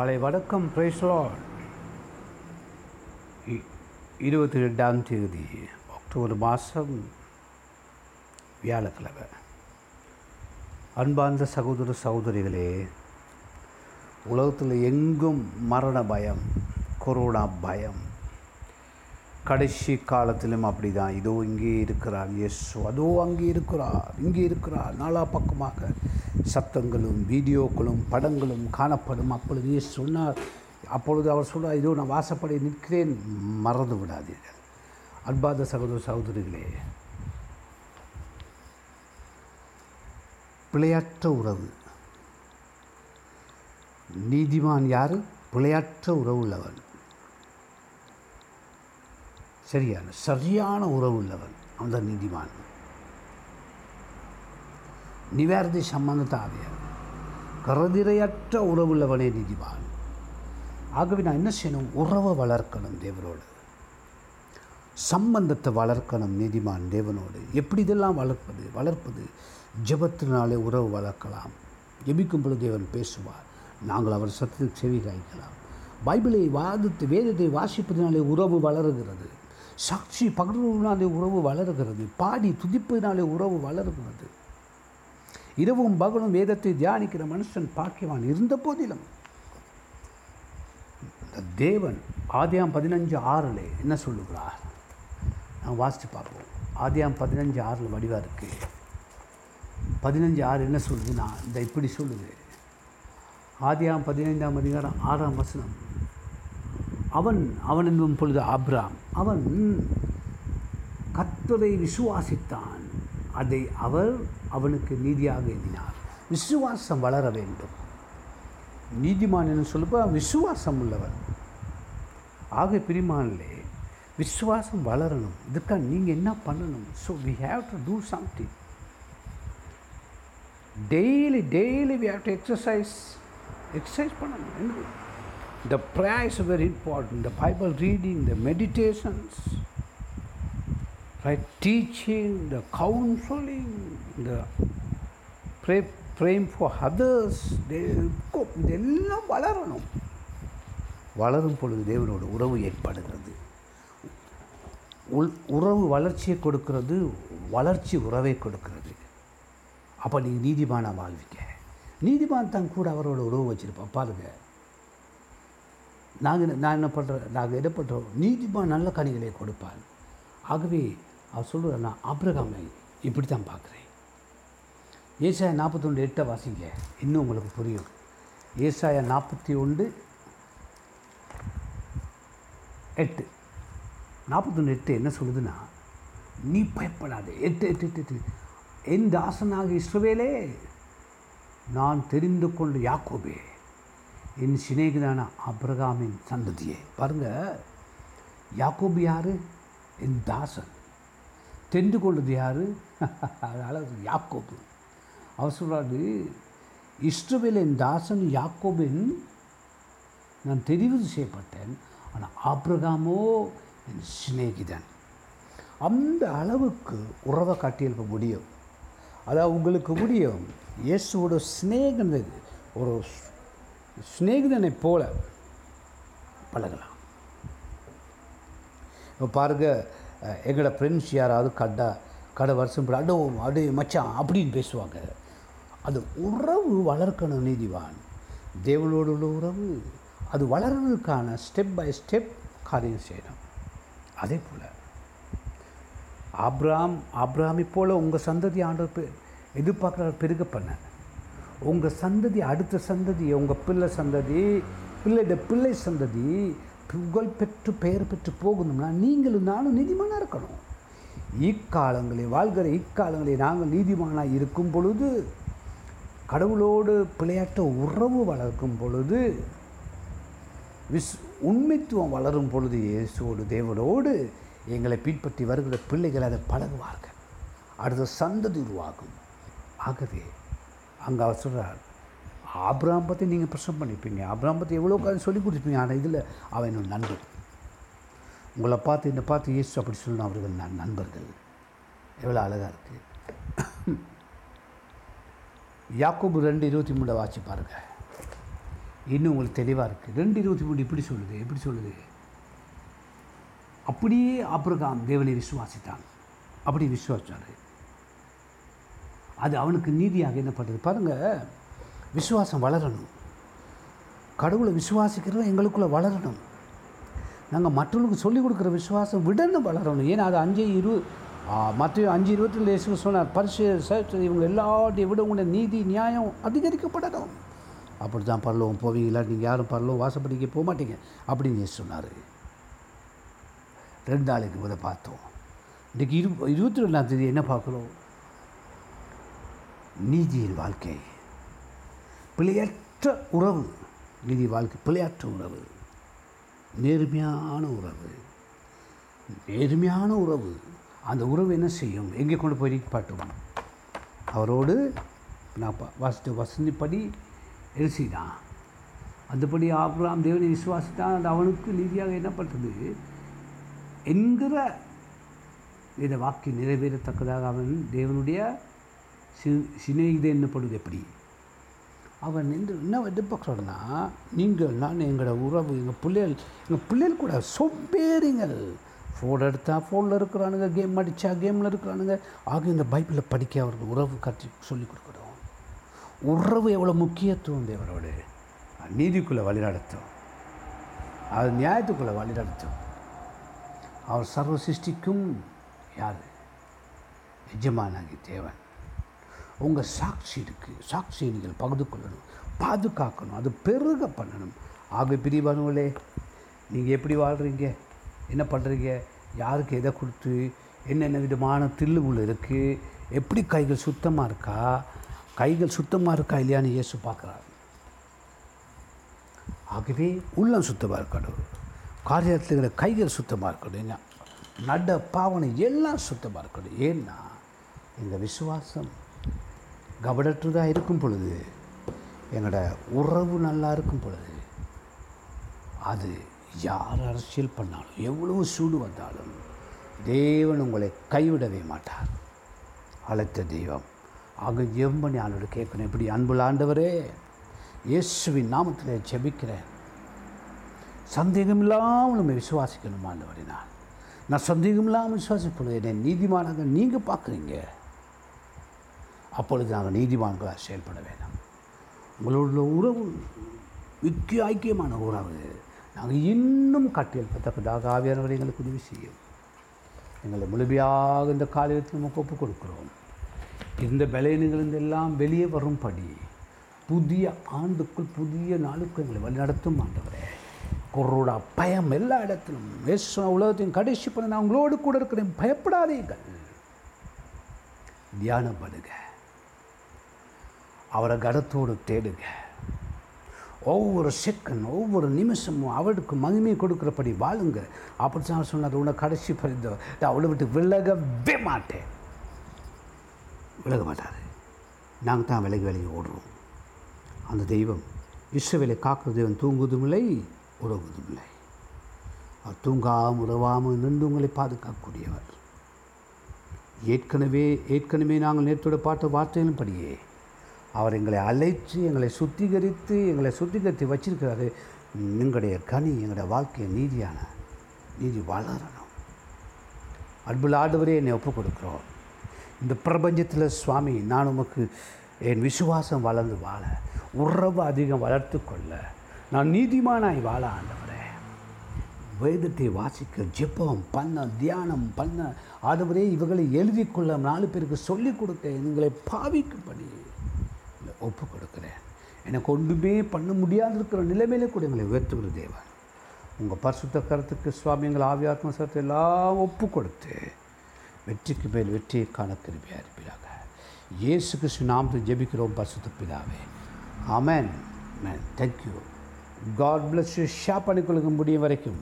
காலை வணக்கம் பிரைஸ்லாட் இருபத்தி ரெண்டாம் தேதி அக்டோபர் மாதம் வியாழக்கிழமை. அன்பார்ந்த சகோதர சகோதரிகளே உலகத்தில் எங்கும் மரண பயம் கொரோனா பயம் கடைசி காலத்திலும் அப்படி தான் இதோ இங்கே இருக்கிறார் இயேசு. அதோ அங்கே இருக்கிறார் இங்கே இருக்கிறார். நாலா பக்கமாக சத்தங்களும் வீடியோக்களும் படங்களும் காணப்படும். அப்பொழுது இயேசு சொன்னார் அப்பொழுது அவர் சொன்னார் இதோ நான் வாசப்படி நிற்கிறேன் மறந்து விடாதீர்கள். அன்பாத சகோதர சகோதரிகளே பிழையற்ற உறவு. நீதிமான் யார்? பிழையற்ற உறவு உள்ளவன் சரியான சரியான உறவு உள்ளவன் அந்த நீதிமான். நிவேர்த்தி சம்பந்தத்தாவிய கருதிரையற்ற உறவுள்ளவனே நீதிமான். ஆகவே நான் என்ன செய்யணும்? உறவை வளர்க்கணும் தேவனோடு. சம்பந்தத்தை வளர்க்கணும் நீதிமான் தேவனோடு. எப்படி இதெல்லாம் வளர்ப்பது? வளர்ப்பது ஜெபத்தினாலே உறவு வளர்க்கலாம். ஜெபிக்கும் பொழுது தேவன் பேசுவார். நாங்கள் அவர் சத்தத்துக்கு செவி காய்க்கலாம் பைபிளை வாதித்து வேதத்தை வாசிப்பதினாலே உறவு வளருகிறது. சாட்சி பகர்வதனாலே உறவு வளருகிறது. பாடி துதிப்பதினாலே உறவு வளருகிறது. இரவும் பகலும் வேதத்தை தியானிக்கிற மனுஷன் பாக்கியவான் இருந்த போதிலும் தேவன் ஆதியாம் பதினஞ்சு ஆறில் என்ன சொல்லுகிறார்? நான் வாசித்து பார்ப்போம். ஆதியாம் பதினஞ்சு ஆறில் வடிவாக இருக்குது பதினஞ்சு ஆறு என்ன சொல்லுதுன்னா இந்த இப்படி சொல்லுது. ஆதியாம் பதினைந்தாம் அதிகாரம் ஆறாம் வசனம். அவன் அவன் என்னும் பொழுது ஆப்ராம் அவன் கத்தரை விசுவாசித்தான். அதை அவர் அவனுக்கு நீதியாக எண்ணினார். விசுவாசம் வளர வேண்டும். நீதிமான் என்று சொல்லப்போ விசுவாசம் உள்ளவர் ஆக பிரிமானிலே விசுவாசம் வளரணும். இதுக்காக நீங்கள் என்ன பண்ணணும்? So we have to do something daily daily we have to exercise exercise பண்ணணும். என்ன? The prayer is very important. The Bible reading, the meditations, right? Teaching, the counseling, the pray, praying for others. இதெல்லாம் வளரணும் வளரும் பொழுது தேவனோட உறவு ஏற்படுகிறது உள் உறவு வளர்ச்சியை கொடுக்கிறது வளர்ச்சி உறவை கொடுக்கிறது அப்போ நீங்கள் நீதிமானாக வாழ்விக்க நீதிமான் தான் கூட அவரோட உறவு வச்சுருப்பா பாருங்கள் நாங்கள் நான் என்ன பண்ணுறேன் நாங்கள் என்ன பண்ணுறோம் நீதிமான் நல்ல கனிகளை கொடுப்பார். ஆகவே அவர் சொல்லுவார் நான் ஆப்ரகாமை இப்படி தான் பார்க்குறேன். ஏசாயா நாற்பத்தொன்று எட்டை வாசிங்க. இன்னும் உங்களுக்கு புரியும். ஏசாயா நாற்பத்தி ஒன்று எட்டு. நாற்பத்தொன்று எட்டு என்ன சொல்லுதுன்னா நீ பயப்படாது. எட்டு எட்டு எட்டு எட்டு. என் தாசனாக இஸ்ரவேலே நான் தெரிந்து கொண்டு யாக்கோபே என் சிநேகிதான அப்ரகாமின் சந்ததியே. பாருங்கள் யாக்கோபு யார்? என் தாசன். தெரிந்து கொள்வது யார்? அதனால் யாக்கோபு. அவர் சொல்கிறாரு இஸ்ரவேல் என் தாசன் யாக்கோபின் நான் தெரிவு செய்யப்பட்டேன் ஆனால் ஆப்ரகாமோ என் சிநேகிதன். அந்த அளவுக்கு உறவை காட்டியிருக்க முடியும். அதாவது உங்களுக்கு முடியும். இயேசுவோட சிநேகன் ஒரு சிநேகிதனை போல பழகலாம். இப்போ பாருங்கள் எங்களோட ஃப்ரெண்ட்ஸ் யாராவது கட்டா கடை வருஷம் அடோ அடே மச்சான் அப்படின்னு பேசுவாங்க. அது உறவு வளர்க்கணும் நீதிவான். தேவனோடு உள்ள உறவு. அது வளர்றதுக்கான ஸ்டெப் பை ஸ்டெப் காரியம் செய்யணும். அதே போல் ஆப்ராம் ஆப்ராமி போல் உங்கள் சந்ததி ஆண்டவர் எதிர்பார்க்குற பெருக பண்ண உங்கள் சந்ததி அடுத்த சந்ததி உங்கள் பிள்ளை சந்ததி பிள்ளைட பிள்ளை சந்ததி புகழ் பெற்று பெயர் பெற்று போகணும்னா நீங்களும் நானும் நீதிமானாக இருக்கணும். இக்காலங்களில் வாழ்கிற இக்காலங்களில் நாங்கள் நீதிமானாக இருக்கும் பொழுது கடவுளோடு பிள்ளையாட்ட உறவு வளர்க்கும் பொழுது விஸ் உண்மைத்துவம் வளரும் பொழுது இயேசுவோடு தேவனோடு எங்களை பின்பற்றி வருகிற பிள்ளைகள் அதை பழகுவார்கள். அடுத்த சந்ததி உருவாகும். ஆகவே அங்கே அவர் சொல்கிறார் ஆப்ராம் பற்றி நீங்கள் பிரசவம் பண்ணியிருப்பீங்க ஆப்ராம் பற்றி எவ்வளோ காலம் சொல்லி கொடுத்துருப்பீங்க. ஆனால் இதில் அவன் என்னோட நண்பர் உங்களை பார்த்து என்னை பார்த்து இயேசு அப்படி சொல்லணும் அவர்கள் நான் நண்பர்கள். எவ்வளோ அழகாக இருக்குது யாக்கோபு ரெண்டு இருபத்தி மூணு வாட்சி பாருங்கள் இன்னும் உங்களுக்கு தெளிவாக இருக்குது ரெண்டு இருபத்தி மூணு இப்படி சொல்லுது எப்படி சொல்லுது. அப்படியே அப்புறம் தேவனை விசுவாசித்தான். அப்படி விசுவாசித்தார் அது அவனுக்கு நீதியாக என்ன பண்ணுறது பாருங்கள் விசுவாசம் வளரணும். கடவுளை விசுவாசிக்கிறது எங்களுக்குள்ளே வளரணும். நாங்கள் மற்றவங்களுக்கு சொல்லிக் கொடுக்குற விசுவாசம் விடணும் வளரணும். ஏன்னா அது அஞ்சு இரு மற்ற அஞ்சு இருபத்தி ரெண்டு சொன்னார் பரிசு சேர்த்து இவங்க எல்லாத்தையும் விட உங்களை நீதி நியாயம் அதிகரிக்கப்படணும். அப்படி தான் பரலோகம் போவீங்களா நீங்கள் யாரும் பரலோகம் வாசப்படிக்க போக மாட்டீங்க. அப்படின்னு இயேசு சொன்னார். ரெண்டு நாளைக்கு முத பார்த்தோம். இன்றைக்கி இரு இருபத்தி ரெண்டாம் தேதி என்ன பார்க்குறோம்? நீதியின் வாழ்க்கை. பிழையற்ற உறவு நீதி வாழ்க்கை பிழையற்ற உறவு. நேர்மையான உறவு. நேர்மையான உறவு. அந்த உறவு என்ன செய்யும்? எங்கே கொண்டு போய் நிற்பாட்டும் அவரோடு நான் ப- வாசித்த வசந்திப்படி எழுசிதான் அதுபடி ஆபிரகாம் தேவனை விசுவாசித்தான். அது அவனுக்கு நீதியாக என்ன பண்ணுறது என்கிற இந்த வாக்கி நிறைவேறத்தக்கதாக அவன் தேவனுடைய சி சிநேகித என்னப்படுவது எப்படி? அவன் நின்று என்ன எதிர்பார்க்குறோன்னா நீங்கள் நான் எங்களோட உறவு எங்கள் பிள்ளைகள் எங்கள் பிள்ளைகள் கூட சொம்பேறிங்கள் ஃபோன் எடுத்தால் ஃபோனில் இருக்கிறானுங்க கேம் அடித்தா கேமில் இருக்கிறானுங்க. ஆக இந்த பைபிளை படிக்க அவருக்கு உறவு கற்று சொல்லிக் கொடுக்கணும் உறவு எவ்வளோ முக்கியத்துவம் தேவரோடு? நீதிக்குள்ளே வழிநடத்தும் அது நியாயத்துக்குள்ளே வழிநடத்தும் அவர் சர்வ சிருஷ்டிக்கும் யார்? எஜமானாகி தேவன். உங்கள் சாட்சி இருக்குது சாட்சியை நீங்கள் பகிர்ந்து கொள்ளணும். பாதுகாக்கணும். அது பெருக பண்ணணும். ஆக பிரிவானுங்களே நீங்கள் எப்படி வாழ்கிறீங்க என்ன பண்ணுறீங்க யாருக்கு எதை கொடுத்து? என்னென்ன விதமான தில்லுகள் இருக்குது எப்படி கைகள் சுத்தமாக இருக்கா? கைகள் சுத்தமாக இருக்கா இல்லையான்னு இயேசு பார்க்குறாரு. ஆகவே உள்ளம் சுத்தமாக இருக்கணும். காரியத்தில் இருக்கிற கைகள் சுத்தமாக இருக்கணும். நட பாவனை எல்லாம் சுத்தமாக இருக்கணும். ஏன்னா இந்த விசுவாசம் கபடற்றதாக இருக்கும் பொழுது எங்களோட உறவு நல்லா இருக்கும் பொழுது அது யார் அரசியல் பண்ணாலும் எவ்வளவு சூடு வந்தாலும் தேவன் உங்களை கைவிடவே மாட்டார். அழைத்த தெய்வம். ஆக எம்பனி ஆளோட கேட்கணும் இப்படி அன்புள்ள ஆண்டவரே இயேசுவின் நாமத்தில் ஜெபிக்கிறேன். சந்தேகம் இல்லாமல் உண்மை விசுவாசிக்கணும் ஆண்டவரே நான். நான் சந்தேகம் இல்லாமல் விசுவாசிப்பொழுது என்னை நீதிமானாக நீங்கள் பார்க்குறீங்க. அப்பொழுது நாங்கள் நீதிமான்களாக செயல்பட வேண்டாம். உங்களோட உறவு முக்கிய ஐக்கியமான உறவு. நாங்கள் இன்னும் கட்டியல் பத்தப்பதாக ஆவியானவரை எங்களுக்கு உதவி செய்யும். எங்களை முழுமையாக இந்த காலையில் நமக்கு ஒப்புக் கொடுக்கிறோம். இந்த பலவீனங்களிலிருந்து எல்லாம் வெளியே வரும்படி புதிய ஆண்டுக்குள் புதிய நாளுக்கு எங்களை வழிநடத்தும் ஆண்டவரே. குரோட பயம் எல்லா இடத்திலும் இயேசு உலகத்தையும் கடைசி பண்ண நான் உங்களோடு கூட இருக்கிறேன். பயப்படாதீர்கள். தியானப்படுங்க அவரை கனத்தோடு தேடுங்க. ஒவ்வொரு செகண்ட் ஒவ்வொரு நிமிஷமும் அவளுக்கு மகிமை கொடுக்குறபடி வாழுங்க. அப்படி தான் சொன்னார் உன்னை கடைசி பறிந்த அவளை விட்டு விலகவே மாட்டேன். விலக மாட்டார். நாங்கள் தான் விலகி விலகி ஓடுறோம். அந்த தெய்வம் இஸ்ரவேலை காக்கிற தெய்வம் தூங்குவதும் இல்லை உறவுவதும் இல்லை. அவர் தூங்காமல் உறவாமல் நின்று உங்களை பாதுகாக்கக்கூடியவர். ஏற்கனவே ஏற்கனவே நாங்கள் நேற்றோட பாட்டு வார்த்தையிலும் படியே அவர் எங்களை அழைத்து எங்களை சுத்திகரித்து எங்களை சுத்திகரித்து வச்சிருக்கிறாரு. எங்களுடைய கனி எங்களுடைய வாழ்க்கை நீதியான நீதி வளரணும் அன்புள்ள ஆண்டவரே என்னை ஒப்புக் கொடுக்குறோம். இந்த பிரபஞ்சத்தில் சுவாமி நான் உமக்கு என் விசுவாசம் வளர்ந்து வாழ உறவு அதிகம் வளர்த்து கொள்ள நான் நீதிமானாய் வாழ ஆண்டவரே. வேதத்தை வாசிக்க ஜெபம் பண்ண தியானம் பண்ண ஆண்டவரே இவர்களை எழுதி கொள்ள நாலு பேருக்கு சொல்லிக் கொடுக்க எங்களை பாவிக்கும்படி இல்லை ஒப்பு கொடுக்குறேன் எனக்கு ஒன்றுமே பண்ண முடியாது இருக்கிற நிலைமையிலே கூட எங்களை உயர்த்துகிற தேவன். உங்கள் பரிசுத்த கருத்துக்கு சுவாமி எங்கள் ஆவியாத்ம சரத்தை எல்லாம் ஒப்பு கொடுத்து வெற்றிக்கு மேல் வெற்றியை காண கிருபியாக இருப்பீராக. இயேசு கிறிஸ்து நாமத்தை ஜெபிக்கிறோம் பரிசுத்த பிதாவே. ஆமேன். Man thank you God bless you share பண்ணிக்கொள்ளுங்க முடியும் வரைக்கும்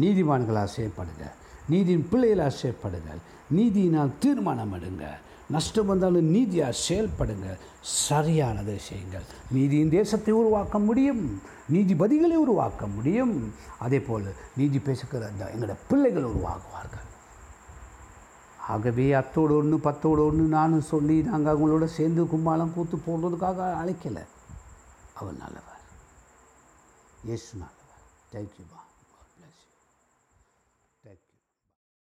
நீதிமான்களாக செயற்படுங்க நீதியின் பிள்ளைகளாக செயற்படுங்க நீதியினால் தீர்மானம் எடுங்கள் நஷ்டம் வந்தாலும் நீதியாக செயல்படுங்க. சரியானதை செய்யுங்கள். நீதியின் தேசத்தை உருவாக்க முடியும். நீதிபதிகளை உருவாக்க முடியும். அதே போல் நீதி பேசுகிற அந்த எங்களோட பிள்ளைகள் உருவாகுவார்கள். ஆகவே அத்தோடு ஒன்று பத்தோடு ஒன்று நானும் சொல்லி நாங்கள் அவங்களோட சேர்ந்து கும்பாலம் கூத்து போடுறதுக்காக அழைக்கலை. அவர் நல்லவர். இயேசுனால தேங்க்யூப்பா